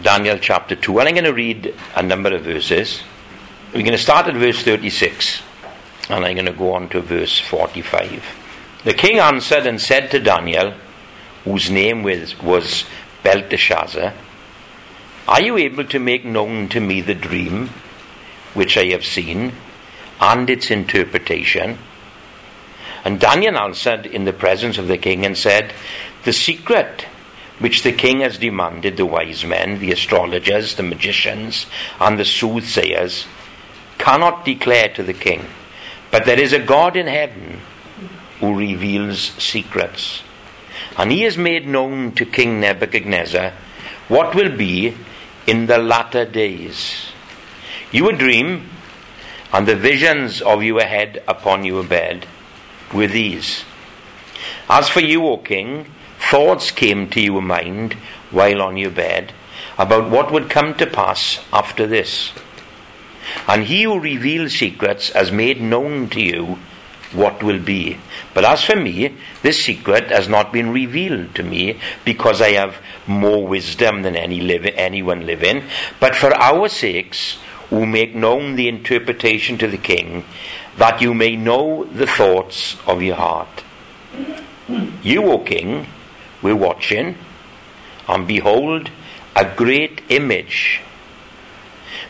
Daniel chapter 2. And I'm going to read a number of verses. We're going to start at verse 36 and I'm going to go on to verse 45. The king answered and said to Daniel, whose name was, was Belteshazzar, Are you able to make known to me the dream which I have seen and its interpretation? And Daniel answered in the presence of the king and said, The secret which the king has demanded the wise men, the astrologers, the magicians, and the soothsayers, cannot declare to the king. But there is a God in heaven who reveals secrets. And he has made known to King Nebuchadnezzar what will be in the latter days. You Your dream and the visions of your head upon your bed were these. As for you, O king, thoughts came to your mind while on your bed about what would come to pass after this. And he who reveals secrets has made known to you what will be. But as for me, this secret has not been revealed to me because I have more wisdom than any live, anyone living, but for our sakes who make known the interpretation to the king, that you may know the thoughts of your heart. You, O king, were watching, and behold, a great image.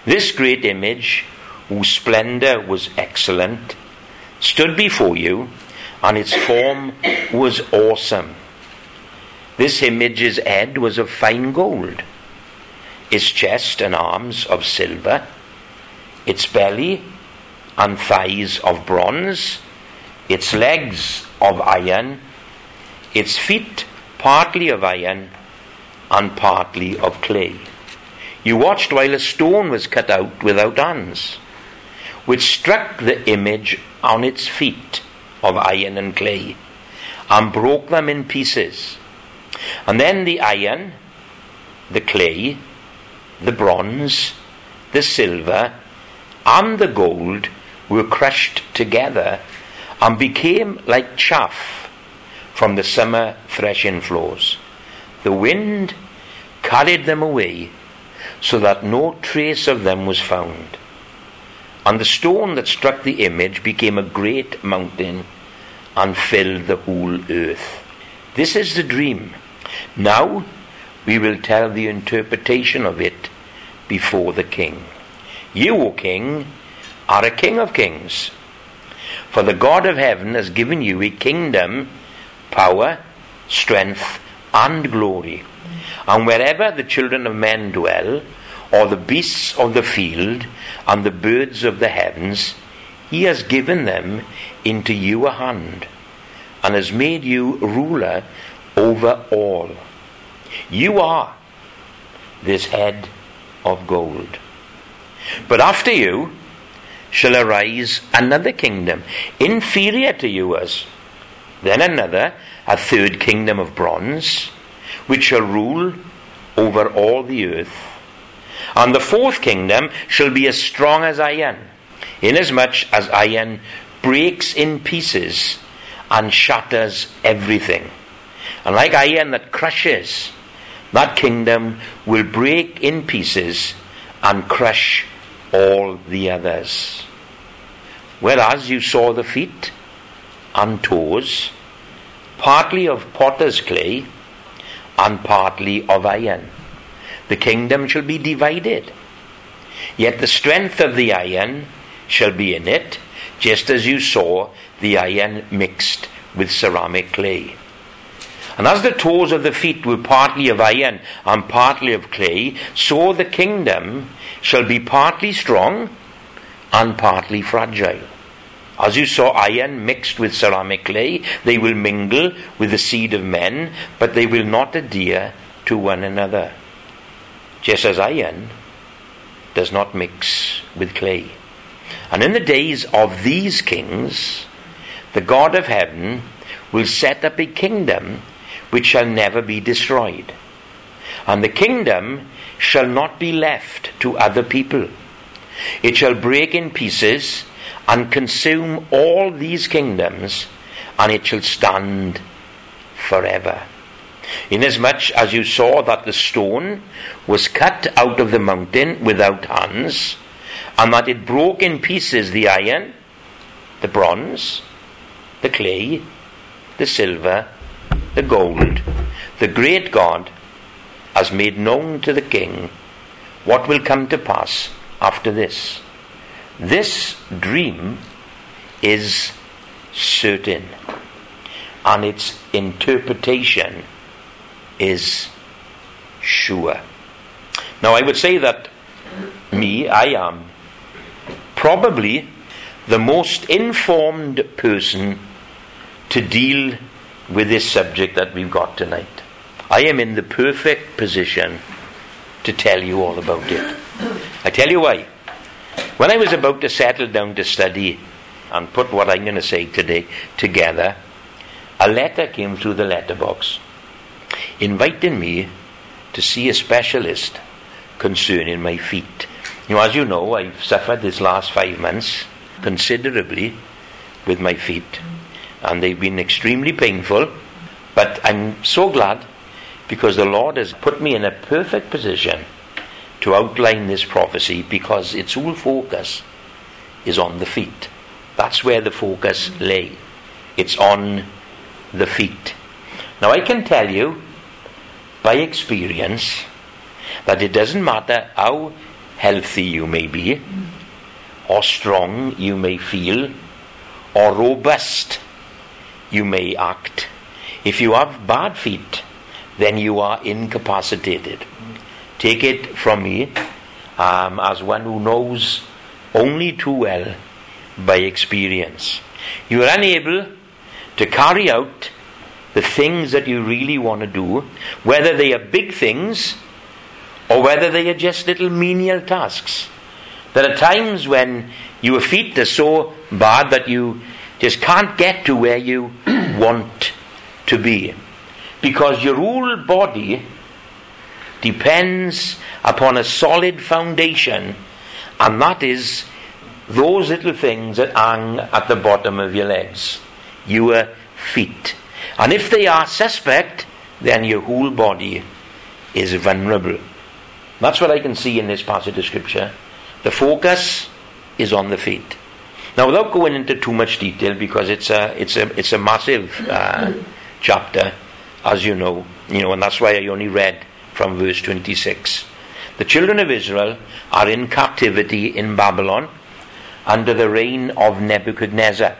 This great image, whose splendor was excellent, stood before you, and its form was awesome. This image's head was of fine gold, its chest and arms of silver, its belly and thighs of bronze, its legs of iron, its feet partly of iron and partly of clay. You watched while a stone was cut out without hands, which struck the image on its feet of iron and clay, and broke them in pieces. And then the iron, the clay, the bronze, the silver, and the gold were crushed together and became like chaff from the summer threshing floors. The wind carried them away so that no trace of them was found. And the stone that struck the image became a great mountain and filled the whole earth. This is the dream. Now we will tell the interpretation of it before the king. You, O king, are a king of kings. For the God of heaven has given you a kingdom, power, strength, and glory. And wherever the children of men dwell, or the beasts of the field, and the birds of the heavens, he has given them into your hand, and has made you ruler over all. You are this head of gold. But after you shall arise another kingdom, inferior to yours. Then another, a third kingdom of bronze, which shall rule over all the earth. And the fourth kingdom shall be as strong as iron, inasmuch as iron breaks in pieces and shatters everything. And like iron that crushes, that kingdom will break in pieces and crush all the others. Whereas you saw the feet and toes, partly of potter's clay and partly of iron. The kingdom shall be divided. Yet the strength of the iron shall be in it, just as you saw the iron mixed with ceramic clay. And as the toes of the feet were partly of iron and partly of clay, so the kingdom shall be partly strong and partly fragile. As you saw iron mixed with ceramic clay, they will mingle with the seed of men, but they will not adhere to one another. Just as iron does not mix with clay. And in the days of these kings, the God of heaven will set up a kingdom which shall never be destroyed. And the kingdom shall not be left to other people. It shall break in pieces and consume all these kingdoms, and it shall stand forever. Inasmuch as you saw that the stone was cut out of the mountain without hands, and that it broke in pieces the iron, the bronze, the clay, the silver, the gold, the great God has made known to the king what will come to pass after this. This dream is certain, and its interpretation is sure. Now, I would say that me, I am probably the most informed person to deal with this subject that we've got tonight. I am in the perfect position to tell you all about it. I tell you why. When I was about to settle down to study and put what I'm going to say today together, a letter came through the letterbox inviting me to see a specialist concerning my feet. You know, as you know, I've suffered this last five months considerably with my feet, and they've been extremely painful. But I'm so glad because the Lord has put me in a perfect position to outline this prophecy because its whole focus is on the feet. That's where the focus lay. It's on the feet. Now, I can tell you by experience that it doesn't matter how healthy you may be, or strong you may feel, or robust you may act. If you have bad feet, then you are incapacitated. Take it from me um, as one who knows only too well by experience. You are unable to carry out the things that you really want to do, whether they are big things or whether they are just little menial tasks. There are times when your feet are so bad that you just can't get to where you want to be. Because your whole body depends upon a solid foundation, and that is those little things that hang at the bottom of your legs, your feet. And if they are suspect, then your whole body is vulnerable. That's what I can see in this passage of Scripture. The focus is on the feet. Now, without going into too much detail, because it's a it's a it's a massive uh, chapter, as you know, you know, and that's why I only read from verse twenty-six. The children of Israel are in captivity in Babylon under the reign of Nebuchadnezzar.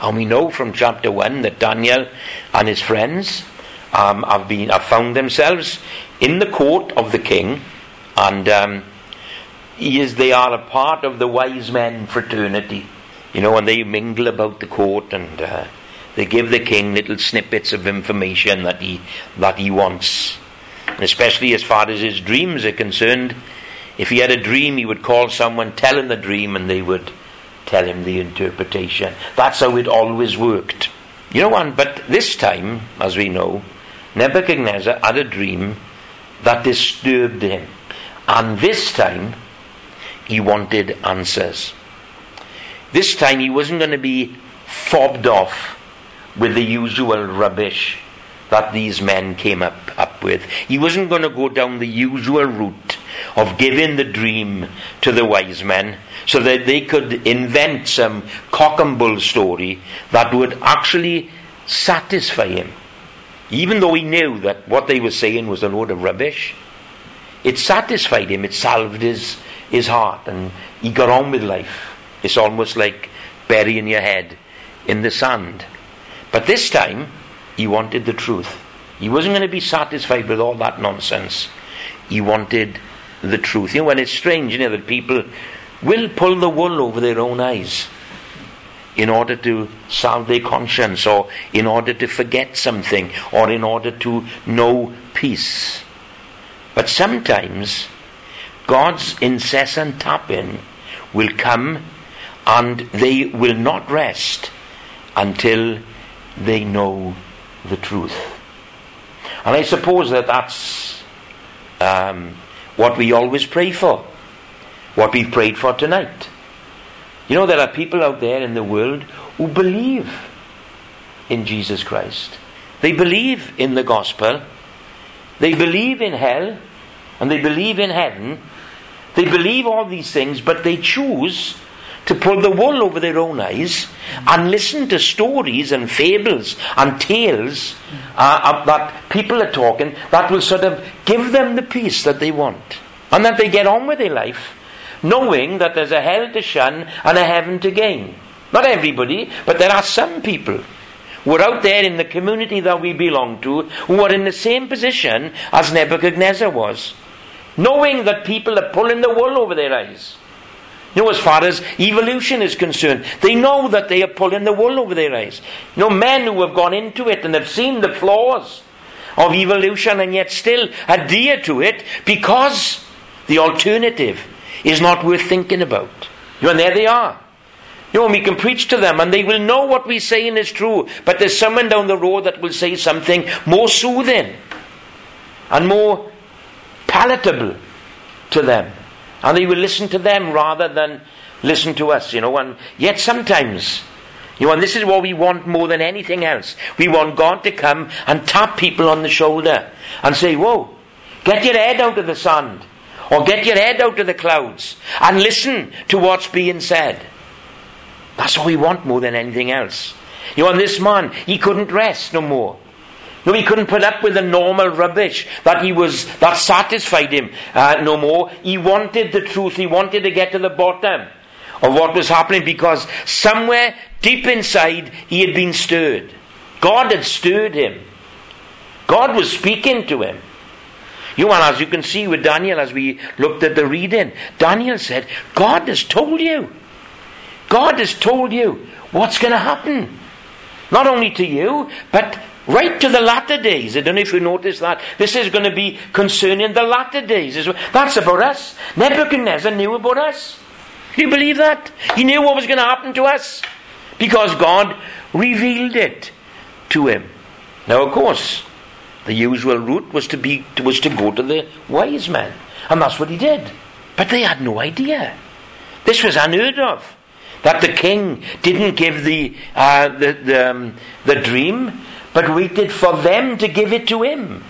And we know from chapter 1 that Daniel and his friends um, have, been, have found themselves in the court of the king, and um, is, they are a part of the wise men fraternity. You know, and they mingle about the court and uh, they give the king little snippets of information that he, that he wants. Especially as far as his dreams are concerned, if he had a dream, he would call someone, tell him the dream, and they would tell him the interpretation. That's how it always worked. You know what? But this time, as we know, Nebuchadnezzar had a dream that disturbed him. And this time, he wanted answers. This time, he wasn't going to be fobbed off with the usual rubbish that these men came up, up with. He wasn't going to go down the usual route of giving the dream to the wise men so that they could invent some cock and bull story that would actually satisfy him. Even though he knew that what they were saying was a load of rubbish, it satisfied him, it salved his, his heart, and he got on with life. It's almost like burying your head in the sand. But this time, he wanted the truth. He wasn't going to be satisfied with all that nonsense. He wanted the truth. You know, when it's strange, you know, that people will pull the wool over their own eyes in order to salve their conscience or in order to forget something or in order to know peace. But sometimes God's incessant tapping will come and they will not rest until they know the truth. And I suppose that that's um, what we always pray for, what we've prayed for tonight. You know, there are people out there in the world who believe in Jesus Christ. They believe in the gospel. They believe in hell. And they believe in heaven. They believe all these things, but they choose to pull the wool over their own eyes and listen to stories and fables and tales uh, that people are talking that will sort of give them the peace that they want. And that they get on with their life knowing that there's a hell to shun and a heaven to gain. Not everybody, but there are some people who are out there in the community that we belong to who are in the same position as Nebuchadnezzar was. Knowing that people are pulling the wool over their eyes. You know, as far as evolution is concerned, they know that they are pulling the wool over their eyes. You know, men who have gone into it and have seen the flaws of evolution and yet still adhere to it because the alternative is not worth thinking about. You know, and there they are. You know, we can preach to them and they will know what we're saying is true, but there's someone down the road that will say something more soothing and more palatable to them. And they will listen to them rather than listen to us, you know. And yet sometimes, you know, and this is what we want more than anything else. We want God to come and tap people on the shoulder and say, Whoa, get your head out of the sand. Or get your head out of the clouds and listen to what's being said. That's what we want more than anything else. You know, and this man, he couldn't rest no more. No, he couldn't put up with the normal rubbish that he was that satisfied him uh, no more. He wanted the truth. He wanted to get to the bottom of what was happening because somewhere deep inside he had been stirred. God had stirred him. God was speaking to him. You and as you can see with Daniel as we looked at the reading, Daniel said, God has told you. God has told you what's going to happen. Not only to you, but right to the latter days. I don't know if you noticed that. This is going to be concerning the latter days. That's about us. Nebuchadnezzar knew about us. Do you believe that? He knew what was going to happen to us because God revealed it to him. Now, of course, the usual route was to be was to go to the wise men, and that's what he did. But they had no idea. This was unheard of. That the king didn't give the uh, the the, um, the dream, but waited for them to give it to him.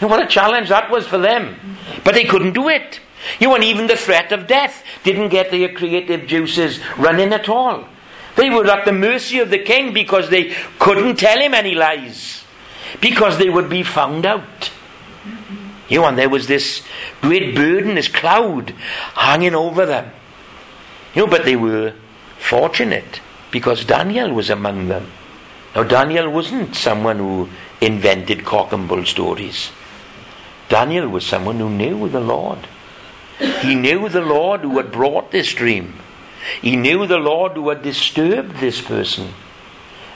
And what a challenge that was for them! But they couldn't do it. You and even the threat of death didn't get their creative juices running at all. They were at the mercy of the king because they couldn't tell him any lies because they would be found out. You know, and there was this great burden, this cloud hanging over them. You know, but they were fortunate because Daniel was among them. Now, Daniel wasn't someone who invented cock and bull stories. Daniel was someone who knew the Lord. He knew the Lord who had brought this dream. He knew the Lord who had disturbed this person.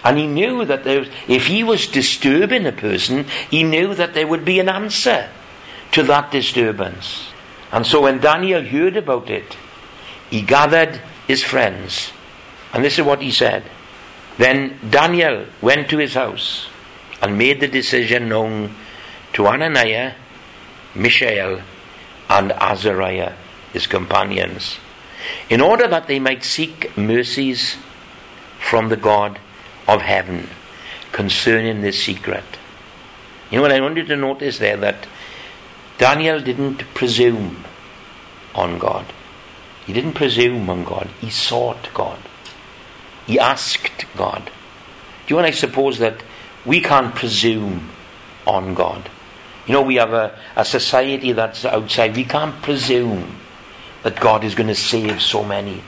And he knew that there, if he was disturbing a person, he knew that there would be an answer to that disturbance. And so when Daniel heard about it, he gathered his friends. And this is what he said. Then Daniel went to his house and made the decision known to Hananiah, Mishael, and Azariah, his companions, in order that they might seek mercies from the God of heaven concerning this secret. You know what I want you to notice there that Daniel didn't presume on God. He didn't presume on God. He sought God. He asked God. Do you want to suppose that we can't presume on God? You know, we have a, a society that's outside. We can't presume that God is going to save so many.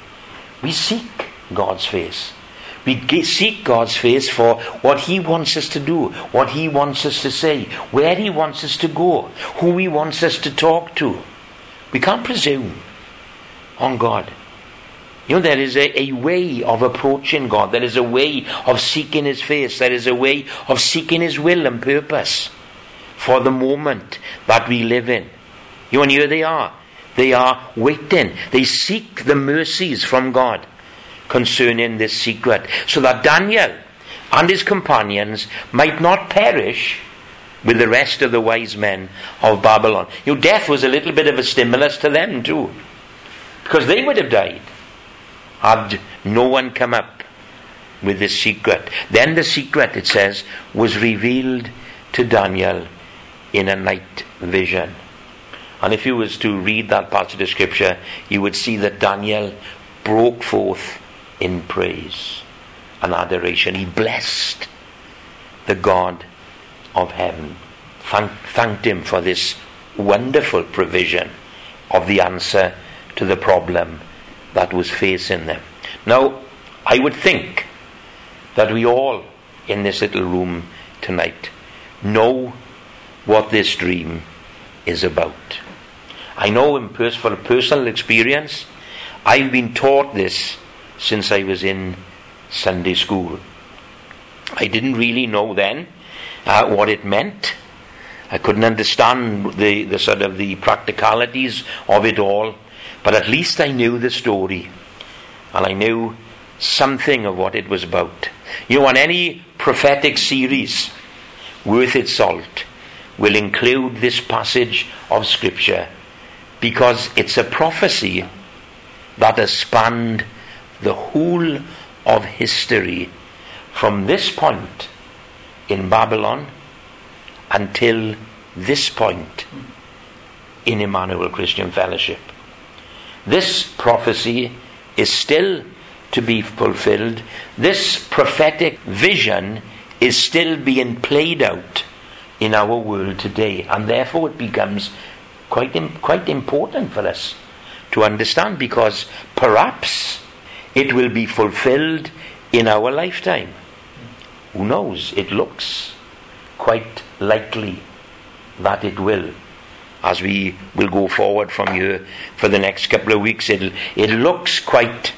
We seek God's face. We seek God's face for what He wants us to do, what He wants us to say, where He wants us to go, who He wants us to talk to. We can't presume on God. You know, there is a, a way of approaching God. There is a way of seeking His face. There is a way of seeking His will and purpose for the moment that we live in. You know, and here they are. They are waiting. They seek the mercies from God concerning this secret, so that Daniel and his companions might not perish with the rest of the wise men of Babylon. You know, death was a little bit of a stimulus to them too, because they would have died had no one come up with this secret. Then the secret, it says, was revealed to Daniel in a night vision. And if you was to read that passage of the scripture, you would see that Daniel broke forth in praise and adoration. He blessed the God of heaven, Thank, thanked him for this wonderful provision of the answer to the problem that was facing them. Now, I would think that we all in this little room tonight know what this dream is about. I know in pers- for personal experience, I've been taught this since I was in Sunday school. I didn't really know then uh, what it meant. I couldn't understand the, the sort of the practicalities of it all, but at least I knew the story, and I knew something of what it was about. You know, on any prophetic series worth its salt will include this passage of Scripture because it's a prophecy that has spanned the whole of history from this point in Babylon until this point in Emmanuel Christian Fellowship. This prophecy is still to be fulfilled. This prophetic vision is still being played out in our world today, and therefore it becomes quite, quite important for us to understand because perhaps it will be fulfilled in our lifetime. Who knows? It looks quite likely that it will. As we will go forward from here for the next couple of weeks, it it looks quite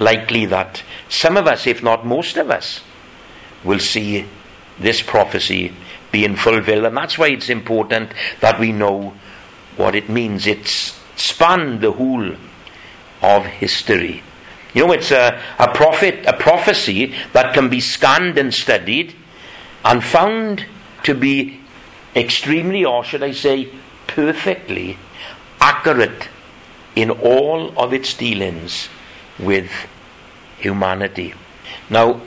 likely that some of us, if not most of us, will see this prophecy being fulfilled. And that's why it's important that we know what it means. It's spanned the whole of history. You know, it's a, a prophet, a prophecy that can be scanned and studied and found to be extremely, or should I say, perfectly accurate in all of its dealings with humanity. Now,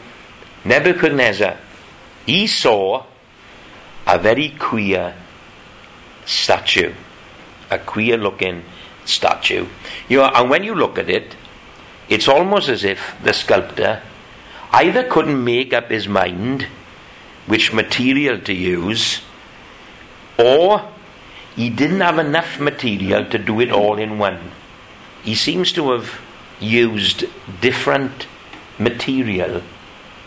Nebuchadnezzar, he saw a very queer statue, a queer looking statue. You know, and when you look at it, it's almost as if the sculptor either couldn't make up his mind which material to use, or he didn't have enough material to do it all in one. He seems to have used different material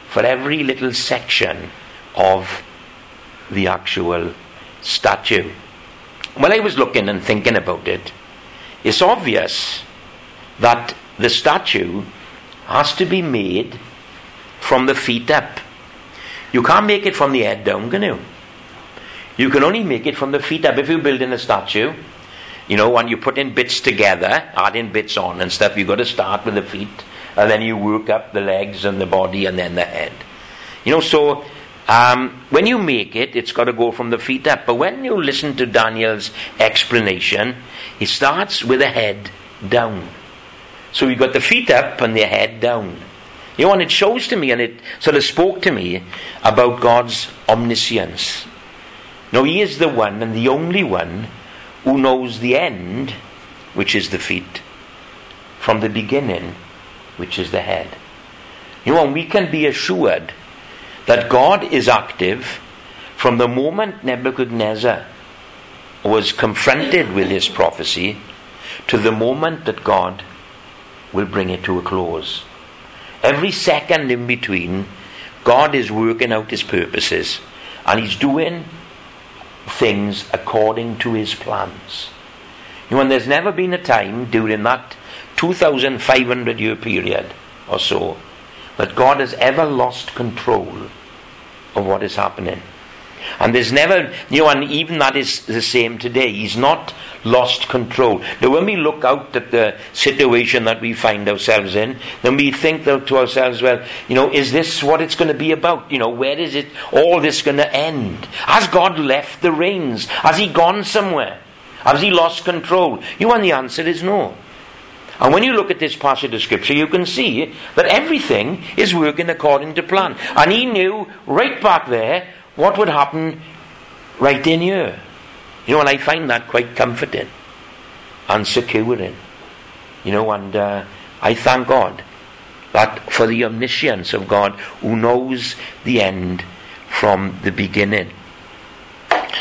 for every little section of the actual statue. When I was looking and thinking about it, it's obvious that the statue has to be made from the feet up. You can't make it from the head down, can you? You can only make it from the feet up. If you're building a statue, you know, when you put in bits together, adding bits on and stuff, you've got to start with the feet, and then you work up the legs and the body and then the head. You know, so um, when you make it, it's got to go from the feet up. But when you listen to Daniel's explanation, he starts with the head down. So you've got the feet up and the head down. You know, and it shows to me, and it sort of spoke to me about God's omniscience. Now, He is the one and the only one who knows the end, which is the feet, from the beginning, which is the head. You know, and we can be assured that God is active from the moment Nebuchadnezzar was confronted with his prophecy to the moment that God will bring it to a close. Every second in between, God is working out his purposes and he's doing things according to his plans. You know, and there's never been a time during that 2,500 year period or so that God has ever lost control of what is happening. And there's never, you know, and even that is the same today. He's not lost control. Now, when we look out at the situation that we find ourselves in, then we think to ourselves, well, you know, is this what it's going to be about? You know, where is it all this going to end? Has God left the reins? Has He gone somewhere? Has He lost control? You know, and the answer is no. And when you look at this passage of Scripture, you can see that everything is working according to plan. And he knew right back there what would happen right in here. You know, and I find that quite comforting and securing. You know, and uh, I thank God that for the omniscience of God who knows the end from the beginning.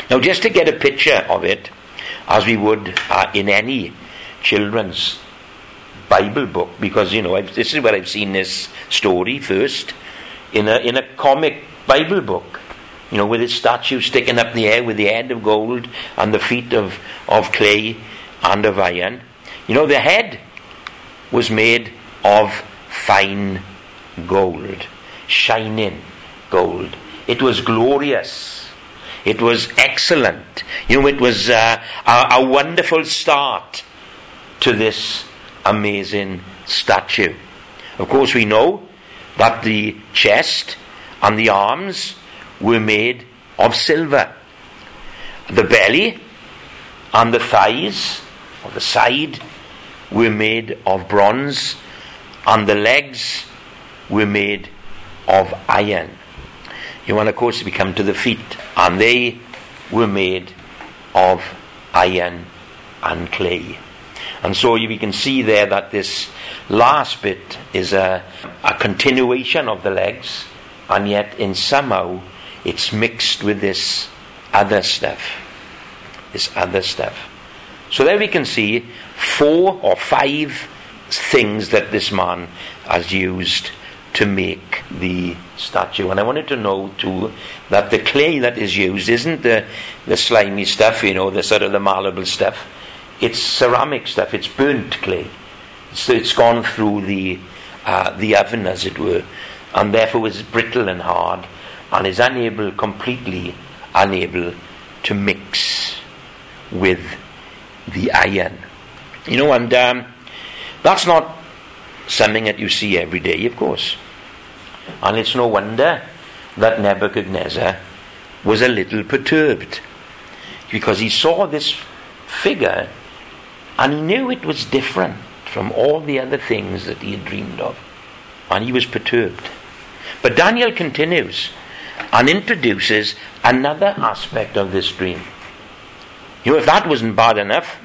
Now, just to get a picture of it, as we would uh, in any children's Bible book, because you know I've, this is where I've seen this story first in a in a comic Bible book. You know, with his statue sticking up in the air with the head of gold and the feet of, of clay and of iron. You know, the head was made of fine gold, shining gold. It was glorious. It was excellent. You know, it was uh, a, a wonderful start to this amazing statue. Of course, we know that the chest and the arms were made of silver. The belly and the thighs, or the side, were made of bronze, and the legs were made of iron. You want, of course, to come to the feet, and they were made of iron and clay. And so we can see there that this last bit is a, a continuation of the legs, and yet in somehow it's mixed with this other stuff. This other stuff. So there we can see four or five things that this man has used to make the statue. And I wanted to know too that the clay that is used isn't the, the slimy stuff, you know, the sort of the malleable stuff. It's ceramic stuff, it's burnt clay. So it's gone through the uh, the oven as it were, and therefore is brittle and hard and is unable completely unable to mix with the iron. You know, and um, that's not something that you see every day, of course. And it's no wonder that Nebuchadnezzar was a little perturbed because he saw this figure and he knew it was different from all the other things that he had dreamed of. And he was perturbed. But Daniel continues and introduces another aspect of this dream. You know, if that wasn't bad enough,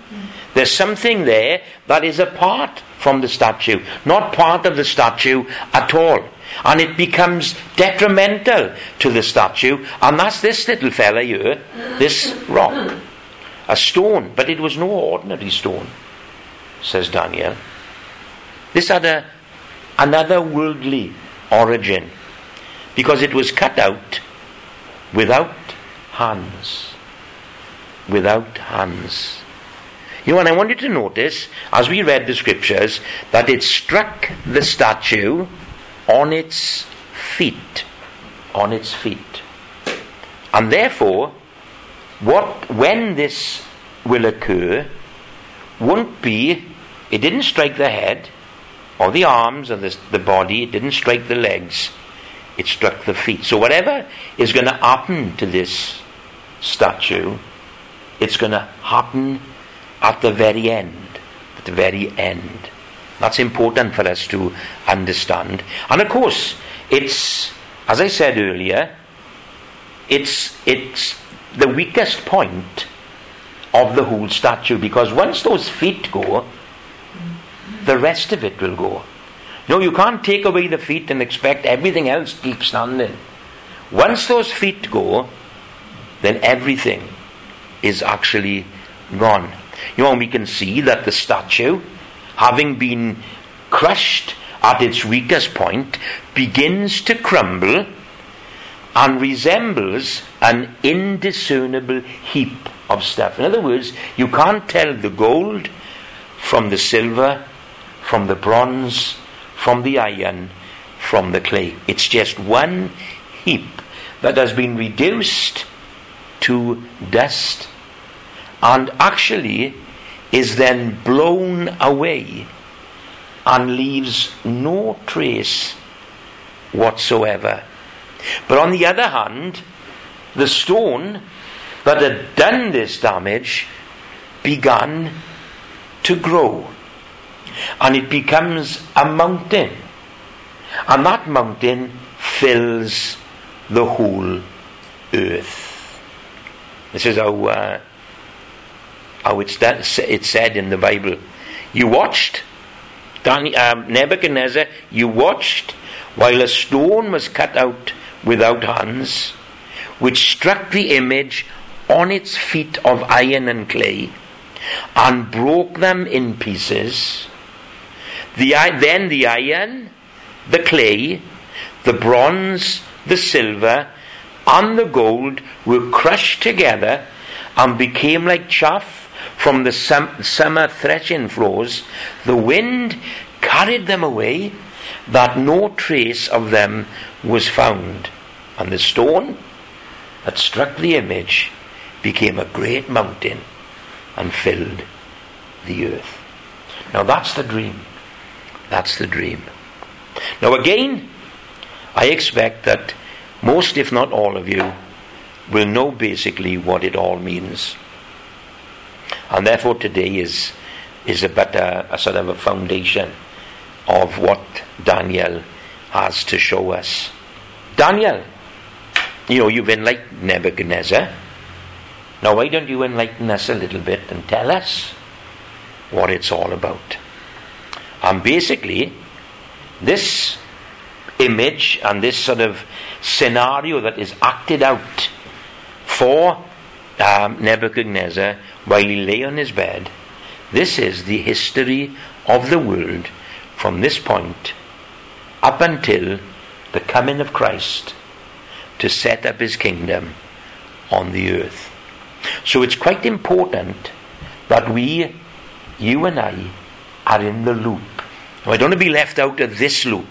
there's something there that is apart from the statue, not part of the statue at all. And it becomes detrimental to the statue, and that's this little fella here, this rock. A stone, but it was no ordinary stone, says Daniel. This had a, another worldly origin, because it was cut out without hands without hands. You know, and I want you to notice, as we read the scriptures, that it struck the statue on its feet. On its feet. And therefore, what when this will occur won't be it didn't strike the head or the arms or the, the body, it didn't strike the legs, it struck the feet. So whatever is going to happen to this statue it's going to happen at the very end. At the very end. That's important for us to understand. And of course, it's, as I said earlier, it's, it's the weakest point of the whole statue because once those feet go, the rest of it will go. No, you can't take away the feet and expect everything else keeps standing. Once those feet go, then everything is actually gone. You know, we can see that the statue, having been crushed at its weakest point, begins to crumble and resembles an indiscernible heap of stuff. In other words, you can't tell the gold from the silver, from the bronze, from the iron, from the clay. It's just one heap that has been reduced to dust and actually is then blown away and leaves no trace whatsoever. But on the other hand, the stone that had done this damage began to grow. And it becomes a mountain. And that mountain fills the whole earth. This is how, uh, how it's, done, it's said in the Bible. You watched, um, Nebuchadnezzar, you watched while a stone was cut out without hands, which struck the image on its feet of iron and clay, and broke them in pieces. The, then the iron, the clay, the bronze, the silver, and the gold were crushed together and became like chaff from the summer threshing floors. The wind carried them away, that no trace of them was found. And the stone that struck the image became a great mountain and filled the earth. Now that's the dream. That's the dream. Now again, I expect that most, if not all of you, will know basically what it all means. And therefore today is, is a better, a sort of a foundation of what Daniel has to show us. Daniel, you know, you've enlightened Nebuchadnezzar. Now, why don't you enlighten us a little bit and tell us what it's all about? And basically, this image and this sort of scenario that is acted out for um, Nebuchadnezzar while he lay on his bed, this is the history of the world from this point up until the coming of Christ to set up his kingdom on the earth. So it's quite important that we, you and I, are in the loop. I don't want to be left out of this loop.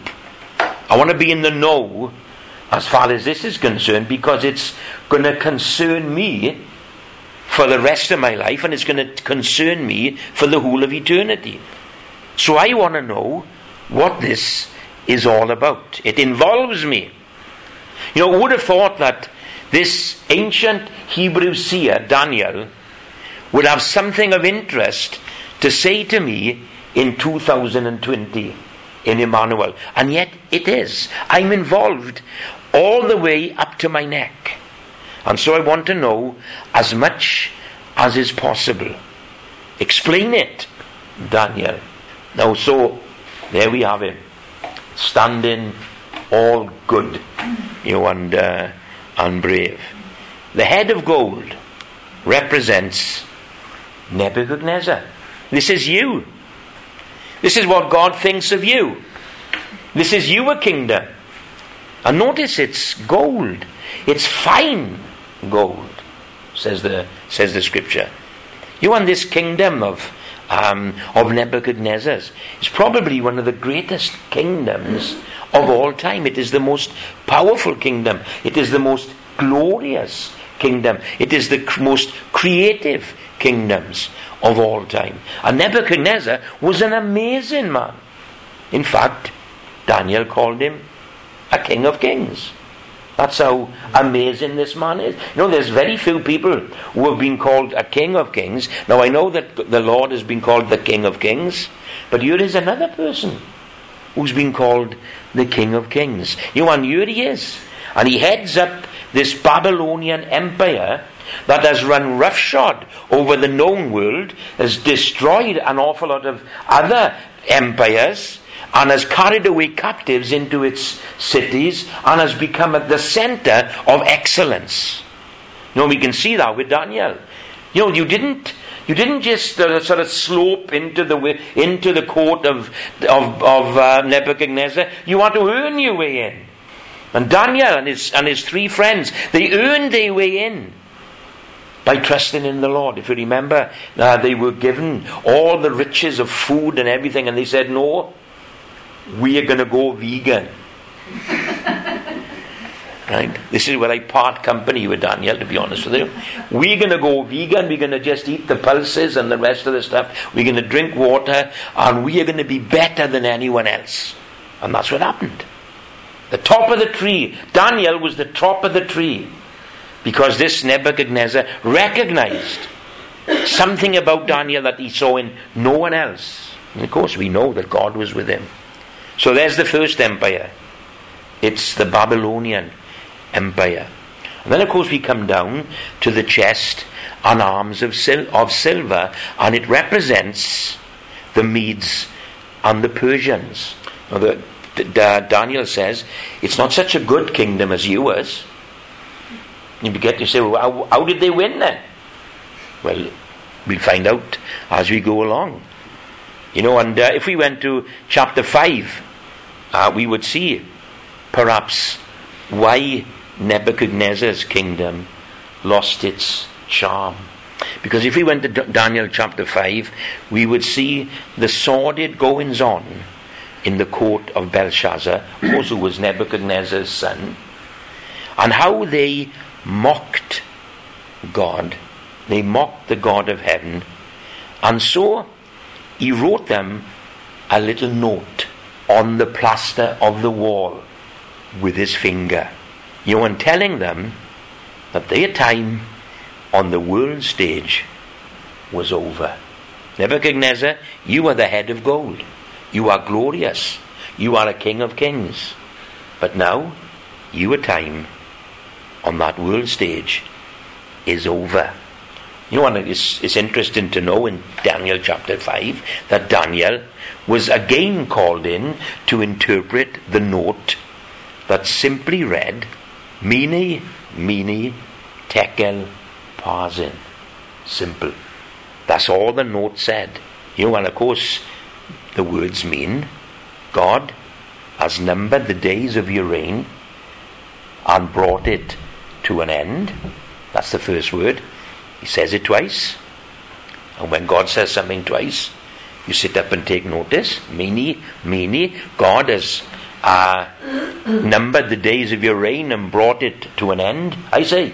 I want to be in the know as far as this is concerned because it's going to concern me for the rest of my life and it's going to concern me for the whole of eternity. So I want to know what this is all about. It involves me. You know, who would have thought that this ancient Hebrew seer, Daniel, would have something of interest to say to me in 2020 in Emmanuel. And yet it is. I'm involved all the way up to my neck. And so I want to know as much as is possible. Explain it, Daniel. Now, so there we have him, standing all good, you know, and uh, and brave. The head of gold represents Nebuchadnezzar. This is you. This is what God thinks of you. This is your kingdom. And notice it's gold. It's fine gold, says the says the scripture. You want this kingdom of um, of Nebuchadnezzar's. It's probably one of the greatest kingdoms of all time. It is the most powerful kingdom. It is the most glorious kingdom. It is the most creative kingdoms of all time. And Nebuchadnezzar was an amazing man. In fact, Daniel called him a king of kings. That's how amazing this man is. You know, there's very few people who have been called a king of kings. Now, I know that the Lord has been called the king of kings, but here is another person who's been called the king of kings. You know, and here he is. And he heads up this Babylonian empire that has run roughshod over the known world, has destroyed an awful lot of other empires, and has carried away captives into its cities and has become at the center of excellence. You know, we can see that with Daniel. You know, you didn't you didn't just uh, sort of slope into the into the court of of, of uh, Nebuchadnezzar. You had to earn your way in. And Daniel and his and his three friends they earned their way in by trusting in the Lord. If you remember, uh, they were given all the riches of food and everything, and they said, "No, we are going to go vegan." right? This is where I part company with Daniel, to be honest with you. We're going to go vegan. We're going to just eat the pulses and the rest of the stuff. We're going to drink water, and we are going to be better than anyone else. And that's what happened. The top of the tree. Daniel was the top of the tree because this Nebuchadnezzar recognized something about Daniel that he saw in no one else. And of course, we know that God was with him. So there's the first empire. It's the Babylonian Empire. And then, of course, we come down to the chest and arms of, sil- of silver, and it represents the Medes and the Persians. Now, the, D- Daniel says it's not such a good kingdom as yours. You begin to say, well, how, how did they win then? Well, we'll find out as we go along. You know, and uh, if we went to chapter 5, uh, we would see perhaps why Nebuchadnezzar's kingdom lost its charm. Because if we went to Daniel chapter 5, we would see the sordid goings on in the court of Belshazzar, also was Nebuchadnezzar's son, and how they mocked God. They mocked the God of heaven. And so he wrote them a little note on the plaster of the wall with his finger. You know, and telling them that their time on the world stage was over. Nebuchadnezzar, you are the head of gold. You are glorious. You are a king of kings. But now, your time on that world stage is over. You know, and it's, it's interesting to know in Daniel chapter 5 that Daniel was again called in to interpret the note that simply read, Mene, Mene, Tekel, Parsin. Simple. That's all the note said. You know, and of course, the words mean God has numbered the days of your reign and brought it to an end. That's the first word. He says it twice. And when God says something twice, you sit up and take notice. Mene, mene. God has uh, numbered the days of your reign and brought it to an end. I say,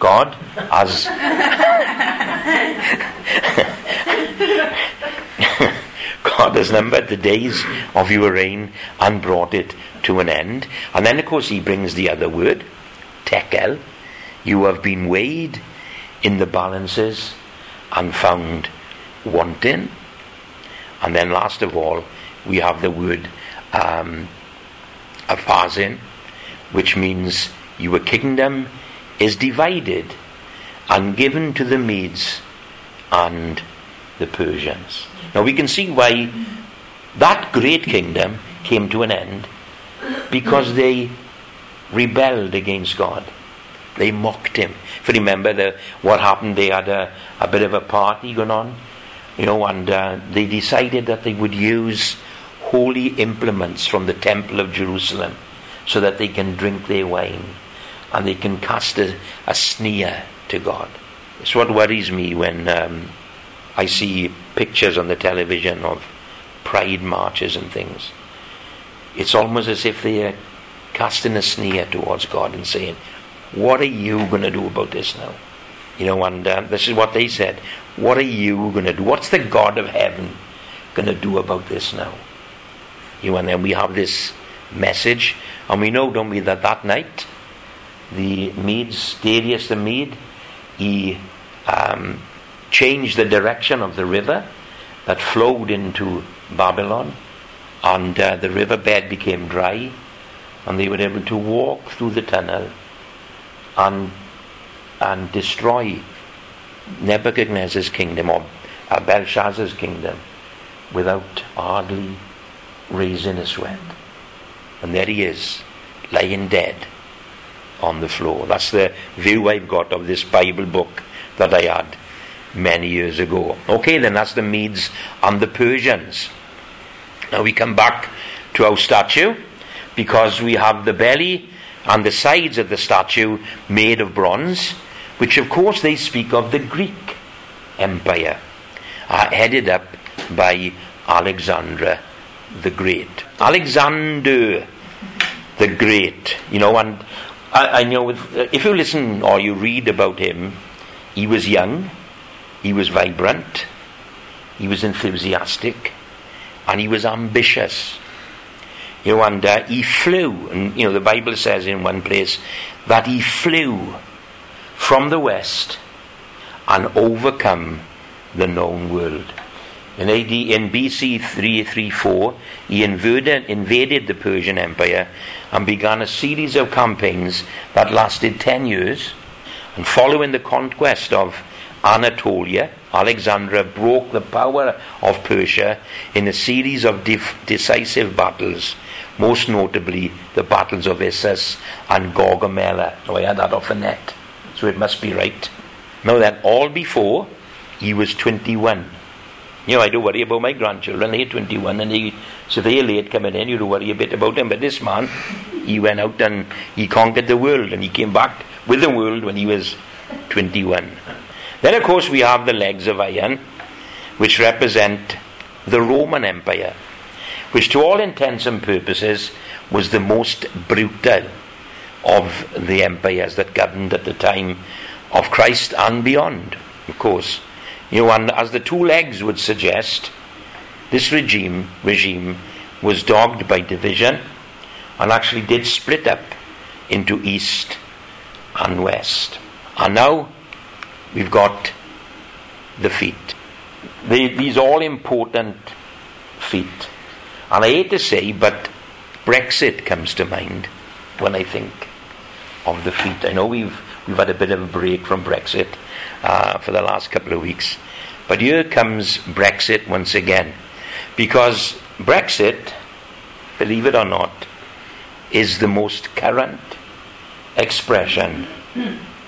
God has. God has numbered the days of your reign and brought it to an end. And then, of course, he brings the other word, tekel. You have been weighed in the balances and found wanting. And then, last of all, we have the word um, Upharsin, which means your kingdom is divided and given to the Medes and the Persians. Now we can see why that great kingdom came to an end because they rebelled against God. They mocked him. If you remember the, what happened, they had a, a bit of a party going on, you know, and uh, they decided that they would use holy implements from the temple of Jerusalem so that they can drink their wine and they can cast a, a sneer to God. It's what worries me when um, I see pictures on the television of pride marches and things. It's almost as if they are casting a sneer towards God and saying, What are you going to do about this now? You know, and uh, this is what they said. What are you going to do? What's the God of heaven going to do about this now? You know, and then we have this message, and we know, don't we, that that night, the Medes, Darius the Mede, he um, changed the direction of the river that flowed into Babylon, and uh, the riverbed became dry, and they were able to walk through the tunnel and and destroy Nebuchadnezzar's kingdom or Belshazzar's kingdom without hardly raising a sweat. And there he is, lying dead on the floor. That's the view I've got of this Bible book that I had many years ago. Okay, then that's the Medes and the Persians. Now we come back to our statue because we have the belly and the sides of the statue made of bronze, which of course they speak of the Greek Empire, uh, headed up by Alexander the Great. Alexander the Great, you know, and I, I know with, if you listen or you read about him, he was young, he was vibrant, he was enthusiastic, and he was ambitious. You uh, he flew, and you know, the Bible says in one place that he flew from the west and overcome the known world. In AD in BC 334, he invaded, invaded the Persian Empire and began a series of campaigns that lasted 10 years. And following the conquest of Anatolia, Alexander broke the power of Persia in a series of def- decisive battles, most notably the battles of Issus and Gaugamela. Now I had that off the net, so it must be right. Now that all before he was 21. You know, I do worry about my grandchildren. They're 21 and they, so they're late coming in. You do worry a bit about them. But this man, he went out and he conquered the world and he came back with the world when he was 21. Then, of course, we have the legs of iron, which represent the Roman Empire, which, to all intents and purposes, was the most brutal of the empires that governed at the time of Christ and beyond, of course. You know, and as the two legs would suggest, this regime regime was dogged by division and actually did split up into east and west. And now we've got the feet. these all important feet. And I hate to say, but Brexit comes to mind when I think of the feet. I know we've we've had a bit of a break from Brexit, uh, for the last couple of weeks. But here comes Brexit once again. Because Brexit, believe it or not, is the most current expression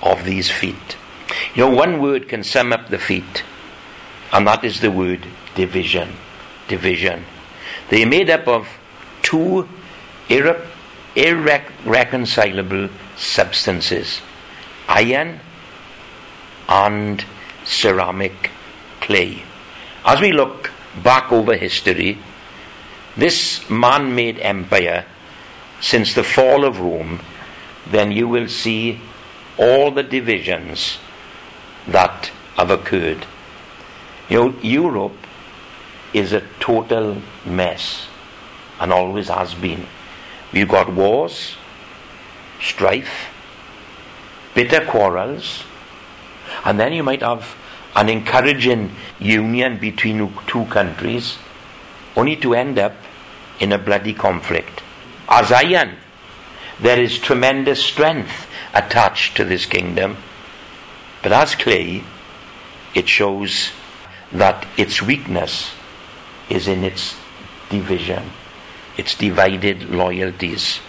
of these feet. You know, one word can sum up the feet, and that is the word division. Division. They are made up of two irre- irreconcilable substances iron and ceramic clay. As we look back over history, this man made empire, since the fall of Rome, then you will see all the divisions that have occurred. You know, Europe is a total mess and always has been. We've got wars, strife, bitter quarrels, and then you might have an encouraging union between two countries, only to end up in a bloody conflict. As iron, there is tremendous strength attached to this kingdom, but as clay, it shows that its weakness is in its division, its divided loyalties.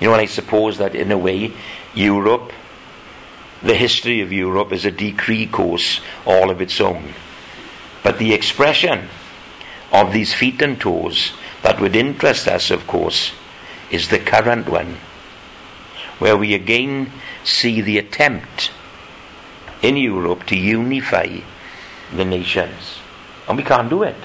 You know, and I suppose that in a way, Europe the history of Europe is a decree course all of its own. But the expression of these feet and toes that would interest us, of course, is the current one, where we again see the attempt in Europe to unify the nations. And we can't do it.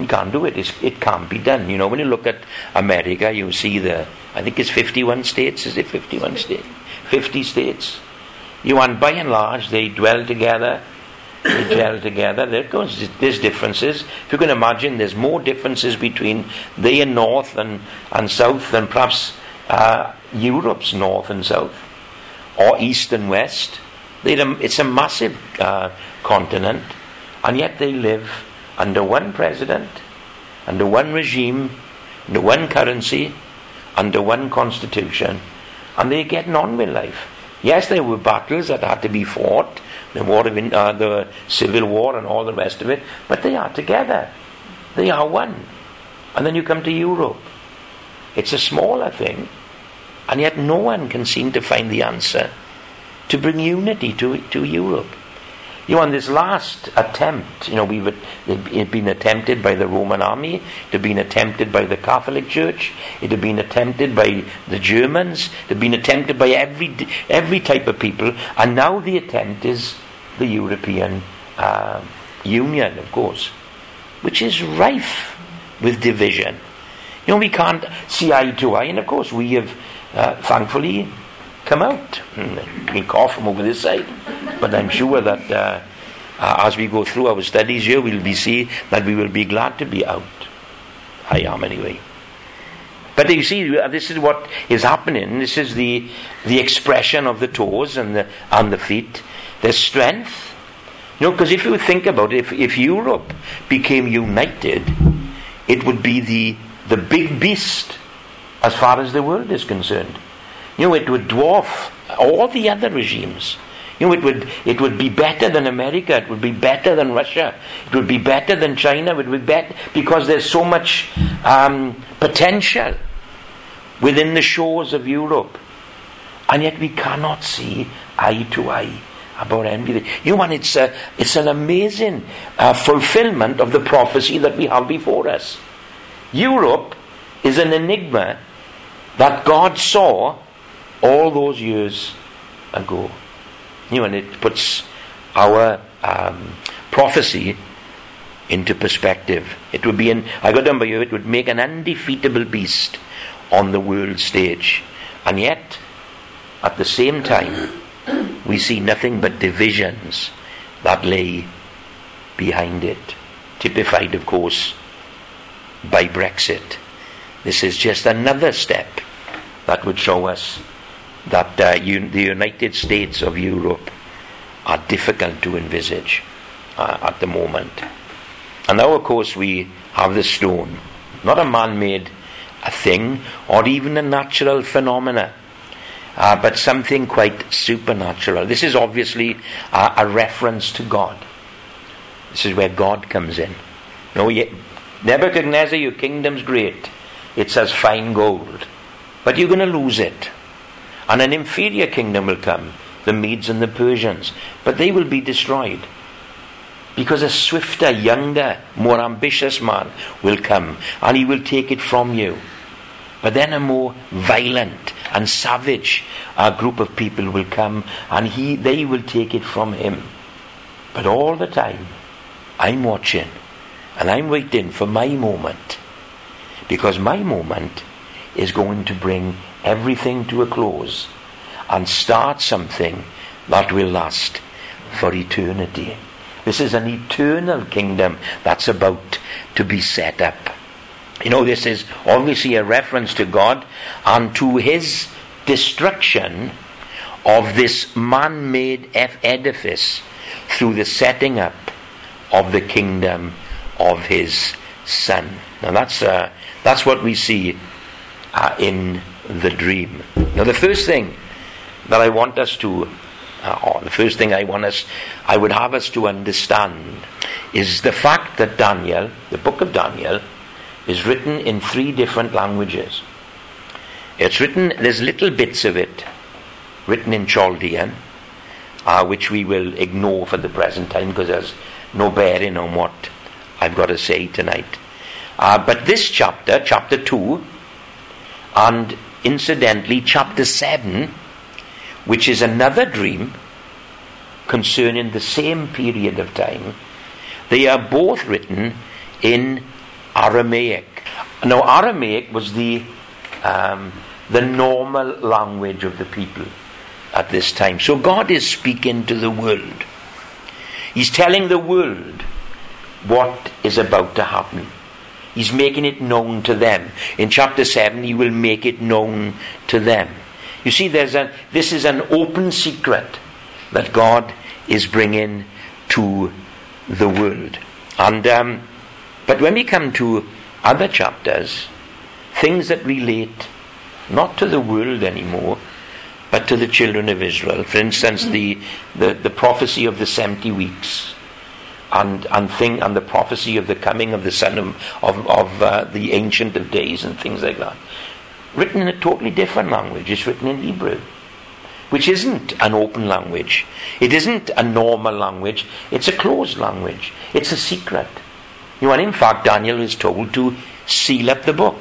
We can't do it. It's, it can't be done. You know, when you look at America, you see the, I think it's 51 states, is it 51 states? 50 states. You want, by and large, they dwell together, they gel together. There goes, there's differences. If you can imagine, there's more differences between the north and, and south than perhaps uh, Europe's north and south, or east and west. it's a massive uh, continent, and yet they live under one president, under one regime, under one currency, under one constitution, and they're getting on with life. Yes, there were battles that had to be fought, the war of uh, the civil war and all the rest of it, but they are together. They are one. And then you come to Europe. It's a smaller thing, and yet no one can seem to find the answer to bring unity to, to Europe. You know, on this last attempt, you know, we've it been attempted by the Roman army, it had been attempted by the Catholic Church, it had been attempted by the Germans, it had been attempted by every every type of people, and now the attempt is the European uh, Union, of course, which is rife with division. You know, we can't see eye to eye, and of course, we have uh, thankfully come out. We cough from over this side. But I'm sure that uh, uh, as we go through our studies here, we'll be see that we will be glad to be out. I am anyway. But you see, this is what is happening. This is the the expression of the toes and the and the feet. There's strength, You know, because if you think about it, if, if Europe became united, it would be the, the big beast as far as the world is concerned. You know, it would dwarf all the other regimes. You know, it would, it would be better than America, it would be better than Russia, it would be better than China, it would be better because there's so much um, potential within the shores of Europe. And yet we cannot see eye to eye about everything. You know, and it's, a, it's an amazing uh, fulfillment of the prophecy that we have before us. Europe is an enigma that God saw all those years ago. You know, and it puts our um, prophecy into perspective. It would be an, I got number you, it would make an undefeatable beast on the world stage. And yet, at the same time, we see nothing but divisions that lay behind it. Typified, of course, by Brexit. This is just another step that would show us that uh, un- the United States of Europe are difficult to envisage uh, at the moment. And now, of course, we have the stone, not a man made a thing or even a natural phenomena, uh, but something quite supernatural. This is obviously uh, a reference to God. This is where God comes in. No, Nebuchadnezzar, your kingdom's great. It's as fine gold. But you're going to lose it. And an inferior kingdom will come, the Medes and the Persians. But they will be destroyed. Because a swifter, younger, more ambitious man will come and he will take it from you. But then a more violent and savage uh, group of people will come and he, they will take it from him. But all the time, I'm watching and I'm waiting for my moment. Because my moment is going to bring everything to a close and start something that will last for eternity. This is an eternal kingdom that's about to be set up. You know, this is obviously a reference to God and to his destruction of this man made edifice through the setting up of the kingdom of his Son. Now, that's, uh, that's what we see uh, in the dream. Now, the first thing that I want us to, uh, or the first thing I want us, I would have us to understand, is the fact that Daniel, the book of Daniel, is written in three different languages. It's written, there's little bits of it written in Chaldean, uh, which we will ignore for the present time because there's no bearing on what I've got to say tonight. Uh, but this chapter, chapter 2, and incidentally, chapter 7, which is another dream concerning the same period of time, they are both written in Aramaic. Now, Aramaic was the, um, the normal language of the people at this time. So, God is speaking to the world. He's telling the world what is about to happen. He's making it known to them. In chapter 7, he will make it known to them. You see, there's a, this is an open secret that God is bringing to the world. And um, but when we come to other chapters, things that relate not to the world anymore, but to the children of Israel. For instance, the, the, the prophecy of the 70 weeks and, and, thing, and the prophecy of the coming of the Son of, of, of uh, the Ancient of Days and things like that. Written in a totally different language. It's written in Hebrew, which isn't an open language. It isn't a normal language. It's a closed language. It's a secret. You know, and in fact, Daniel is told to seal up the book.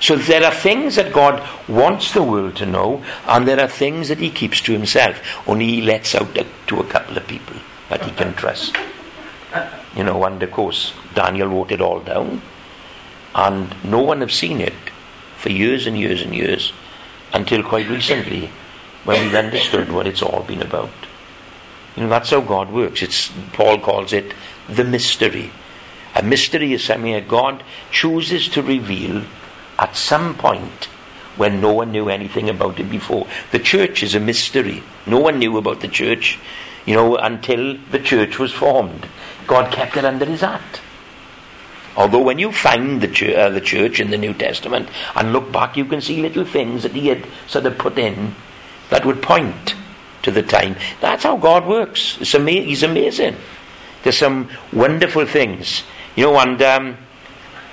So there are things that God wants the world to know, and there are things that He keeps to Himself. Only He lets out to a couple of people that He can trust. You know, and of course, Daniel wrote it all down, and no one have seen it for years and years and years until quite recently when we've understood what it's all been about. You know, that's how God works. It's Paul calls it the mystery. A mystery is something that God chooses to reveal at some point when no one knew anything about it before. The church is a mystery. No one knew about the church you know, until the church was formed. God kept it under his hat. Although when you find the church, uh, the church in the New Testament and look back, you can see little things that he had sort of put in that would point to the time. That's how God works. Ama- he's amazing. There's some wonderful things. You know, and um,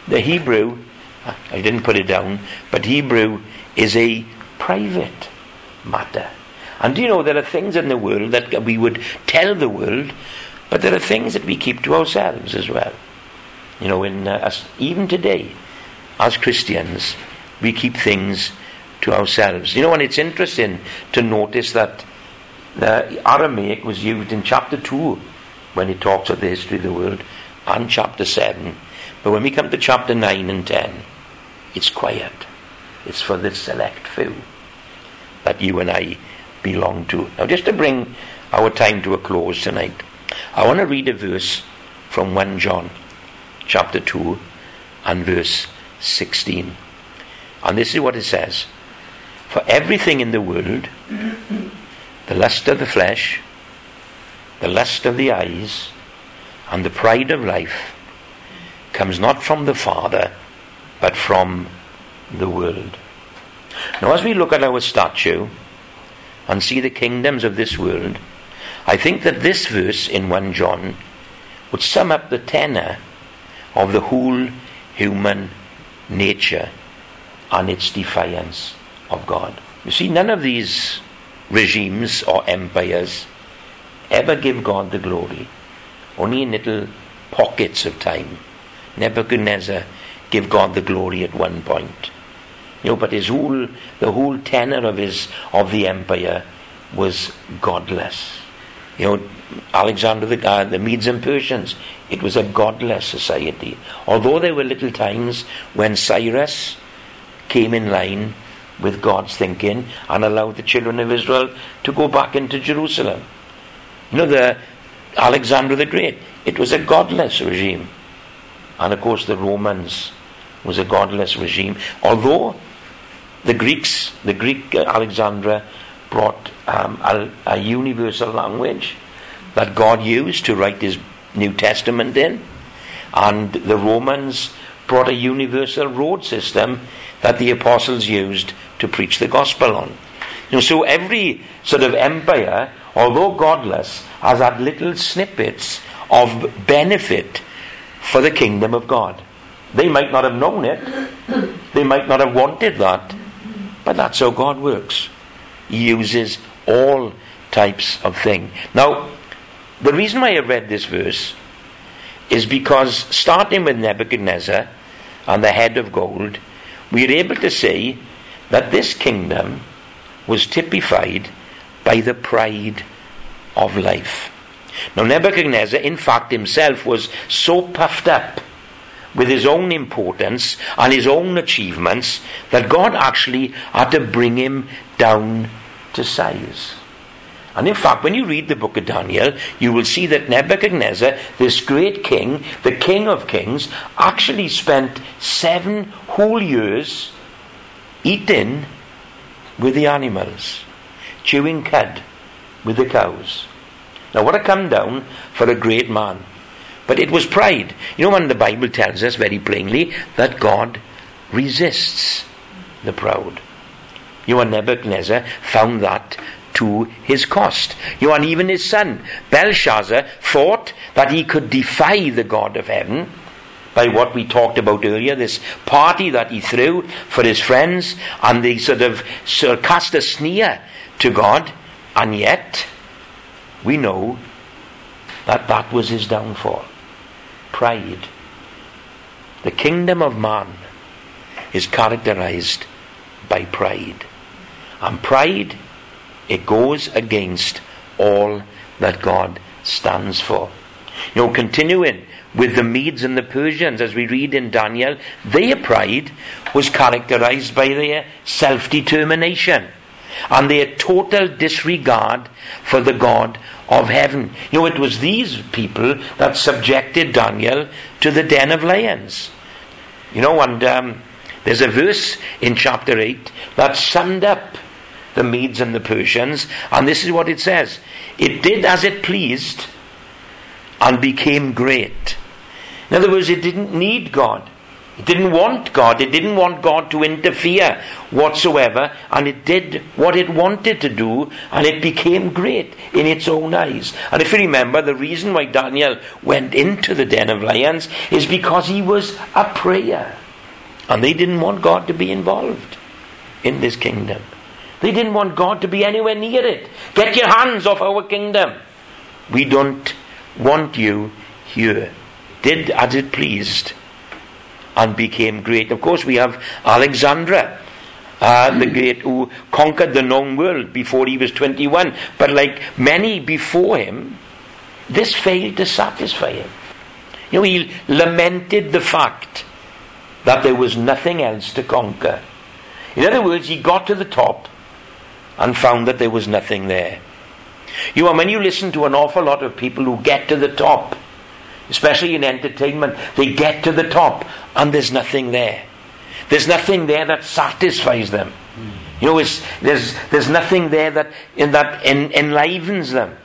the Hebrew, I didn't put it down, but Hebrew is a private matter. And do you know there are things in the world that we would tell the world, but there are things that we keep to ourselves as well. You know, in uh, even today, as Christians, we keep things to ourselves. You know, and it's interesting to notice that the Aramaic was used in chapter 2 when it talks of the history of the world, and chapter 7. But when we come to chapter 9 and 10, it's quiet. It's for the select few that you and I belong to. Now, just to bring our time to a close tonight, I want to read a verse from 1 John chapter 2 and verse 16. And this is what it says For everything in the world, the lust of the flesh, the lust of the eyes, and the pride of life comes not from the Father, but from the world. Now, as we look at our statue and see the kingdoms of this world, I think that this verse in 1 John would sum up the tenor of the whole human nature and its defiance of God. You see, none of these regimes or empires ever give God the glory, only in little pockets of time. Nebuchadnezzar gave God the glory at one point. You know, but his whole the whole tenor of his of the empire was godless. You know, Alexander the uh, the Medes and Persians, it was a godless society. Although there were little times when Cyrus came in line with God's thinking and allowed the children of Israel to go back into Jerusalem. You know, the Alexander the Great, it was a godless regime. And of course, the Romans was a godless regime. Although the Greeks, the Greek Alexandra, brought um, a, a universal language that God used to write his New Testament in. And the Romans brought a universal road system that the apostles used to preach the gospel on. You know, so every sort of empire, although godless, has had little snippets of benefit for the kingdom of God. They might not have known it, they might not have wanted that, but that's how God works. Uses all types of thing. Now, the reason why I read this verse is because starting with Nebuchadnezzar and the head of gold, we are able to say that this kingdom was typified by the pride of life. Now, Nebuchadnezzar, in fact, himself was so puffed up with his own importance and his own achievements that God actually had to bring him down to size. And in fact, when you read the book of Daniel, you will see that Nebuchadnezzar, this great king, the king of kings, actually spent seven whole years eating with the animals, chewing cud with the cows. Now, what a come down for a great man. But it was pride. You know, when the Bible tells us very plainly that God resists the proud. You know, Nebuchadnezzar found that to his cost. And even his son, Belshazzar, thought that he could defy the God of heaven by what we talked about earlier, this party that he threw for his friends, and they sort of, sort of cast a sneer to God, and yet we know that that was his downfall. Pride. The kingdom of man is characterized by pride. And pride it goes against all that God stands for. You know, continuing with the Medes and the Persians, as we read in Daniel, their pride was characterized by their self determination and their total disregard for the God of heaven. You know, it was these people that subjected Daniel to the den of lions. You know, and um, there's a verse in chapter 8 that summed up the Medes and the Persians, and this is what it says it did as it pleased and became great. In other words, it didn't need God. It didn't want God. It didn't want God to interfere whatsoever. And it did what it wanted to do. And it became great in its own eyes. And if you remember, the reason why Daniel went into the den of lions is because he was a prayer. And they didn't want God to be involved in this kingdom. They didn't want God to be anywhere near it. Get your hands off our kingdom. We don't want you here. Did as it pleased and became great. Of course, we have Alexander. Uh, the great who conquered the known world before he was 21. But like many before him, this failed to satisfy him. You know, he lamented the fact that there was nothing else to conquer. In other words, he got to the top and found that there was nothing there. You know, when you listen to an awful lot of people who get to the top, especially in entertainment, they get to the top and there's nothing there. There's nothing there that satisfies them. You know, there's, there's nothing there that, in, that en, enlivens them.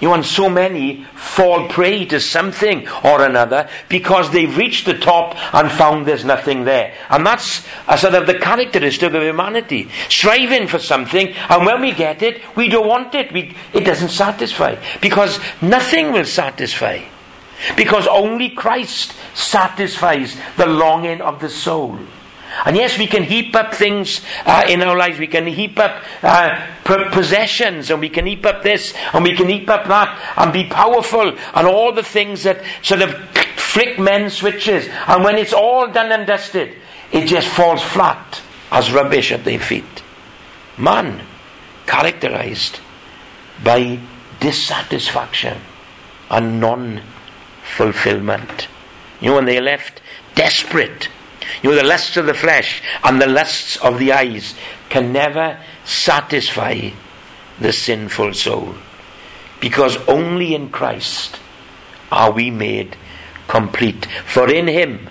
You and so many fall prey to something or another because they've reached the top and found there's nothing there. And that's a sort of the characteristic of humanity. Striving for something, and when we get it, we don't want it. We, it doesn't satisfy. Because nothing will satisfy. Because only Christ satisfies the longing of the soul. And yes, we can heap up things uh, in our lives. We can heap up uh, possessions, and we can heap up this, and we can heap up that, and be powerful, and all the things that sort of flick men's switches. And when it's all done and dusted, it just falls flat as rubbish at their feet. Man, characterized by dissatisfaction and non fulfillment. You know, when they left desperate you know, the lusts of the flesh and the lusts of the eyes can never satisfy the sinful soul. Because only in Christ are we made complete. For in Him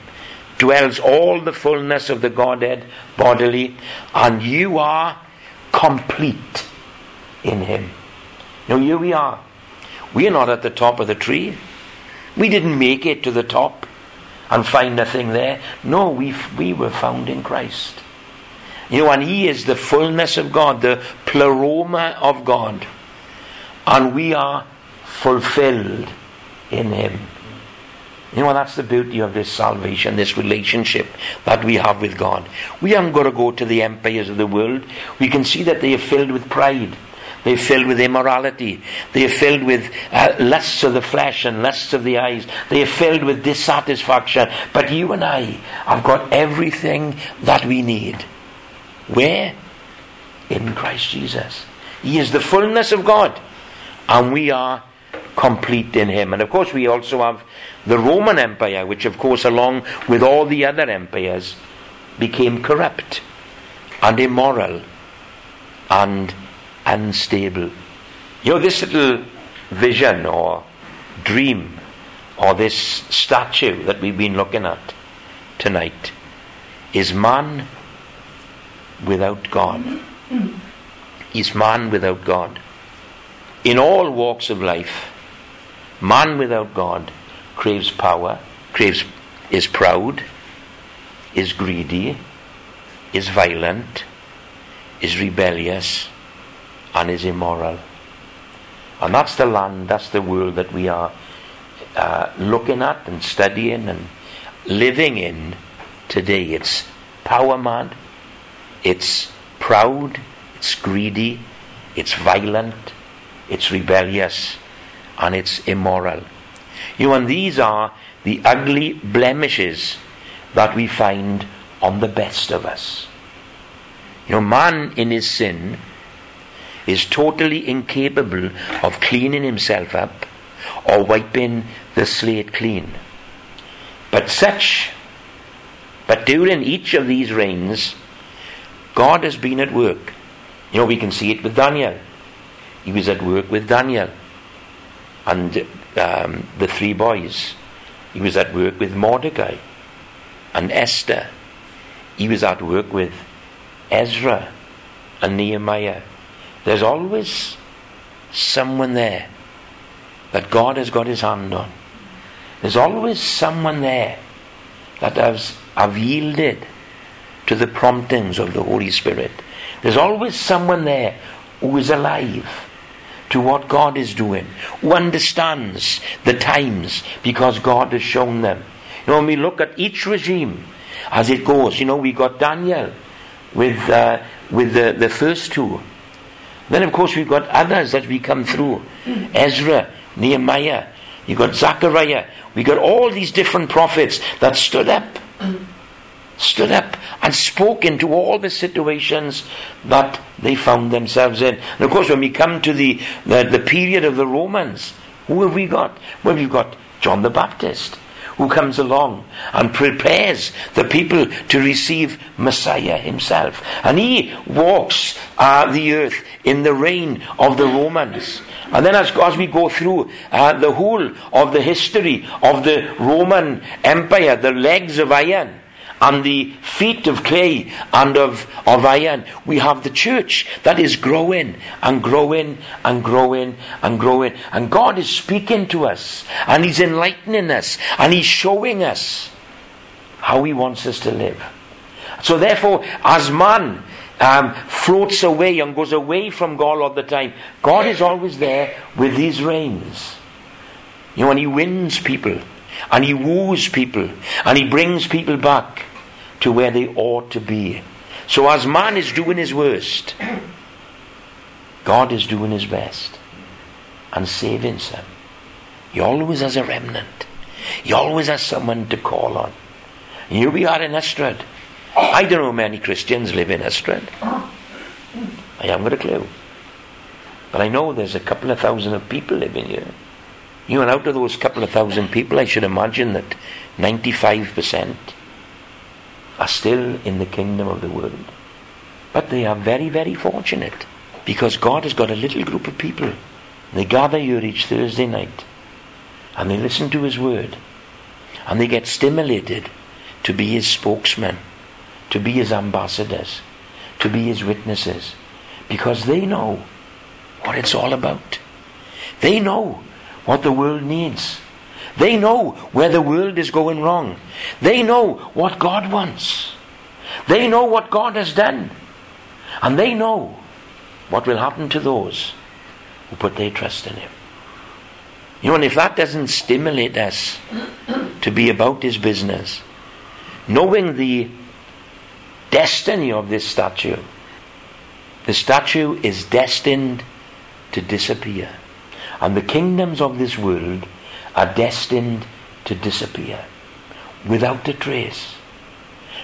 dwells all the fullness of the Godhead bodily, and you are complete in Him. Now, here we are. We are not at the top of the tree. We didn't make it to the top and find nothing there. No, we, we were found in Christ. You know, and He is the fullness of God, the pleroma of God. And we are fulfilled in Him. You know, that's the beauty of this salvation, this relationship that we have with God. We aren't going to go to the empires of the world. We can see that they are filled with pride. They're filled with immorality. They are filled with uh, lusts of the flesh and lusts of the eyes. They are filled with dissatisfaction. But you and I have got everything that we need. Where? In Christ Jesus. He is the fullness of God. And we are complete in Him. And of course, we also have the Roman Empire, which, of course, along with all the other empires, became corrupt and immoral and unstable. You know, this little vision or dream or this statue that we've been looking at tonight is man without God. Is man without God. In all walks of life, man without God craves power, craves is proud, is greedy, is violent, is rebellious, and is immoral. And that's the land, that's the world that we are uh, looking at and studying and living in today. It's power mad, it's proud, it's greedy, it's violent, it's rebellious, and it's immoral. You know, and these are the ugly blemishes that we find on the best of us. You know, man in his sin is totally incapable of cleaning himself up or wiping the slate clean. But such, but during each of these reigns, God has been at work. You know, we can see it with Daniel. He was at work with Daniel and um, the three boys. He was at work with Mordecai and Esther. He was at work with Ezra and Nehemiah. There's always someone there that God has got his hand on. There's always someone there that has have yielded to the promptings of the Holy Spirit. There's always someone there who is alive to what God is doing, who understands the times because God has shown them. You know, when we look at each regime as it goes, you know, we got Daniel with, uh, with the, the first two. Then, of course, we've got others that we come through. Hmm. Ezra, Nehemiah, you've got Zechariah, we got all these different prophets that stood up hmm. stood up and spoke into all the situations that they found themselves in. And of course, when we come to the, the, the period of the Romans, who have we got? Well, we've got John the Baptist who comes along and prepares the people to receive Messiah himself. And he walks uh, the earth in the reign of the Romans. And then, as, as we go through uh, the whole of the history of the Roman Empire, the legs of iron, and the feet of clay and of, of iron. We have the church that is growing and growing and growing and growing. And God is speaking to us and He's enlightening us and He's showing us how He wants us to live. So, therefore, as man um, floats away and goes away from God all the time, God is always there with these reins. You know, and He wins people and He woos people and He brings people back to where they ought to be. So, as man is doing his worst, God is doing his best and saving some. He always has a remnant, he always has someone to call on. Here we are in Ystrad. I don't know many Christians live in Ystrad. I haven't got a clue. But I know there's a couple of thousand of people living here. You know, and out of those couple of thousand people, I should imagine that 95% are still in the kingdom of the world. But they are very, very fortunate because God has got a little group of people. They gather here each Thursday night and they listen to His word and they get stimulated to be His spokesmen, to be His ambassadors, to be His witnesses because they know what it's all about. They know what the world needs. They know where the world is going wrong. They know what God wants. They know what God has done. And they know what will happen to those who put their trust in Him. You know, and if that doesn't stimulate us to be about His business, knowing the destiny of this statue, the statue is destined to disappear. And the kingdoms of this world are destined to disappear without a trace.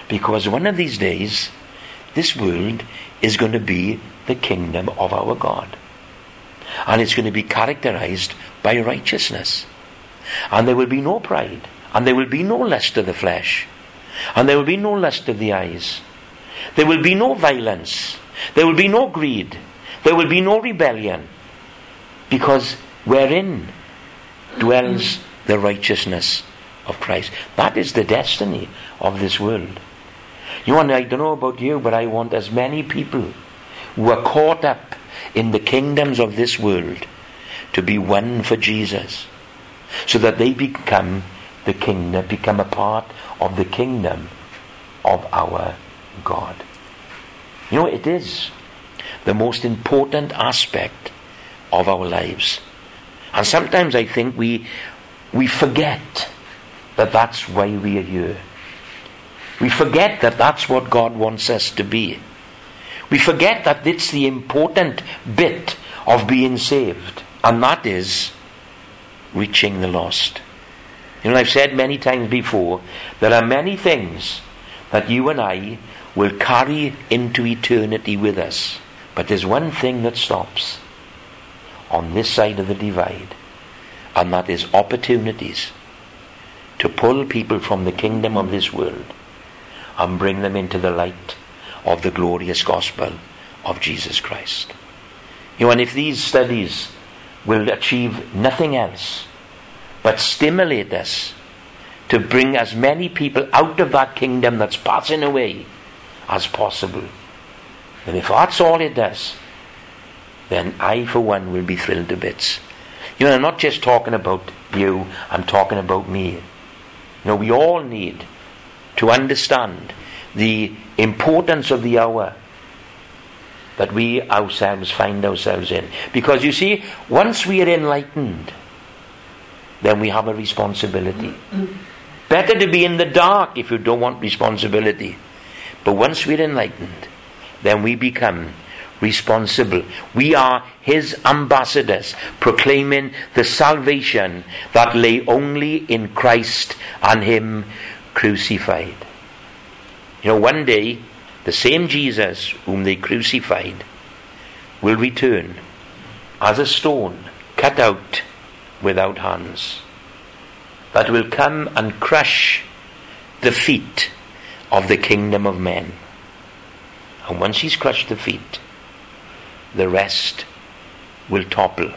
Because one of these days, this world is going to be the kingdom of our God. And it's going to be characterized by righteousness. And there will be no pride. And there will be no lust of the flesh. And there will be no lust of the eyes. There will be no violence. There will be no greed. There will be no rebellion. Because wherein dwells the righteousness of Christ. That is the destiny of this world. You know, I don't know about you, but I want as many people who are caught up in the kingdoms of this world to be won for Jesus, so that they become the kingdom, become a part of the kingdom of our God. You know, it is the most important aspect of our lives. And sometimes I think we, we forget that that's why we are here. We forget that that's what God wants us to be. We forget that it's the important bit of being saved, and that is reaching the lost. You know, I've said many times before, there are many things that you and I will carry into eternity with us. But there's one thing that stops on this side of the divide, and that is opportunities to pull people from the kingdom of this world and bring them into the light of the glorious gospel of Jesus Christ. You know, and if these studies will achieve nothing else but stimulate us to bring as many people out of that kingdom that's passing away as possible, then if that's all it does, then I, for one, will be thrilled to bits. You know, I'm not just talking about you, I'm talking about me. You know, we all need to understand the importance of the hour that we ourselves find ourselves in. Because you see, once we are enlightened, then we have a responsibility. Better to be in the dark if you don't want responsibility. But once we're enlightened, then we become responsible. We are His ambassadors, proclaiming the salvation that lay only in Christ and Him crucified. You know, one day, the same Jesus whom they crucified will return as a stone cut out without hands that will come and crush the feet of the kingdom of men. And once he's crushed the feet, the rest will topple.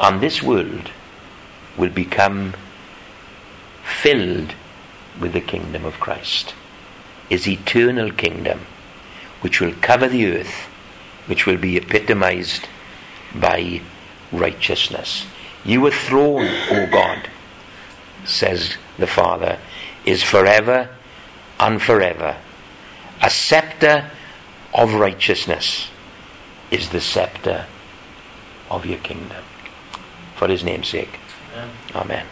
And this world will become filled with the kingdom of Christ. His eternal kingdom, which will cover the earth, which will be epitomized by righteousness. Your throne, O God, says the Father, is forever and forever. A scepter of righteousness is the scepter of your kingdom. For his name's sake. Amen. Amen.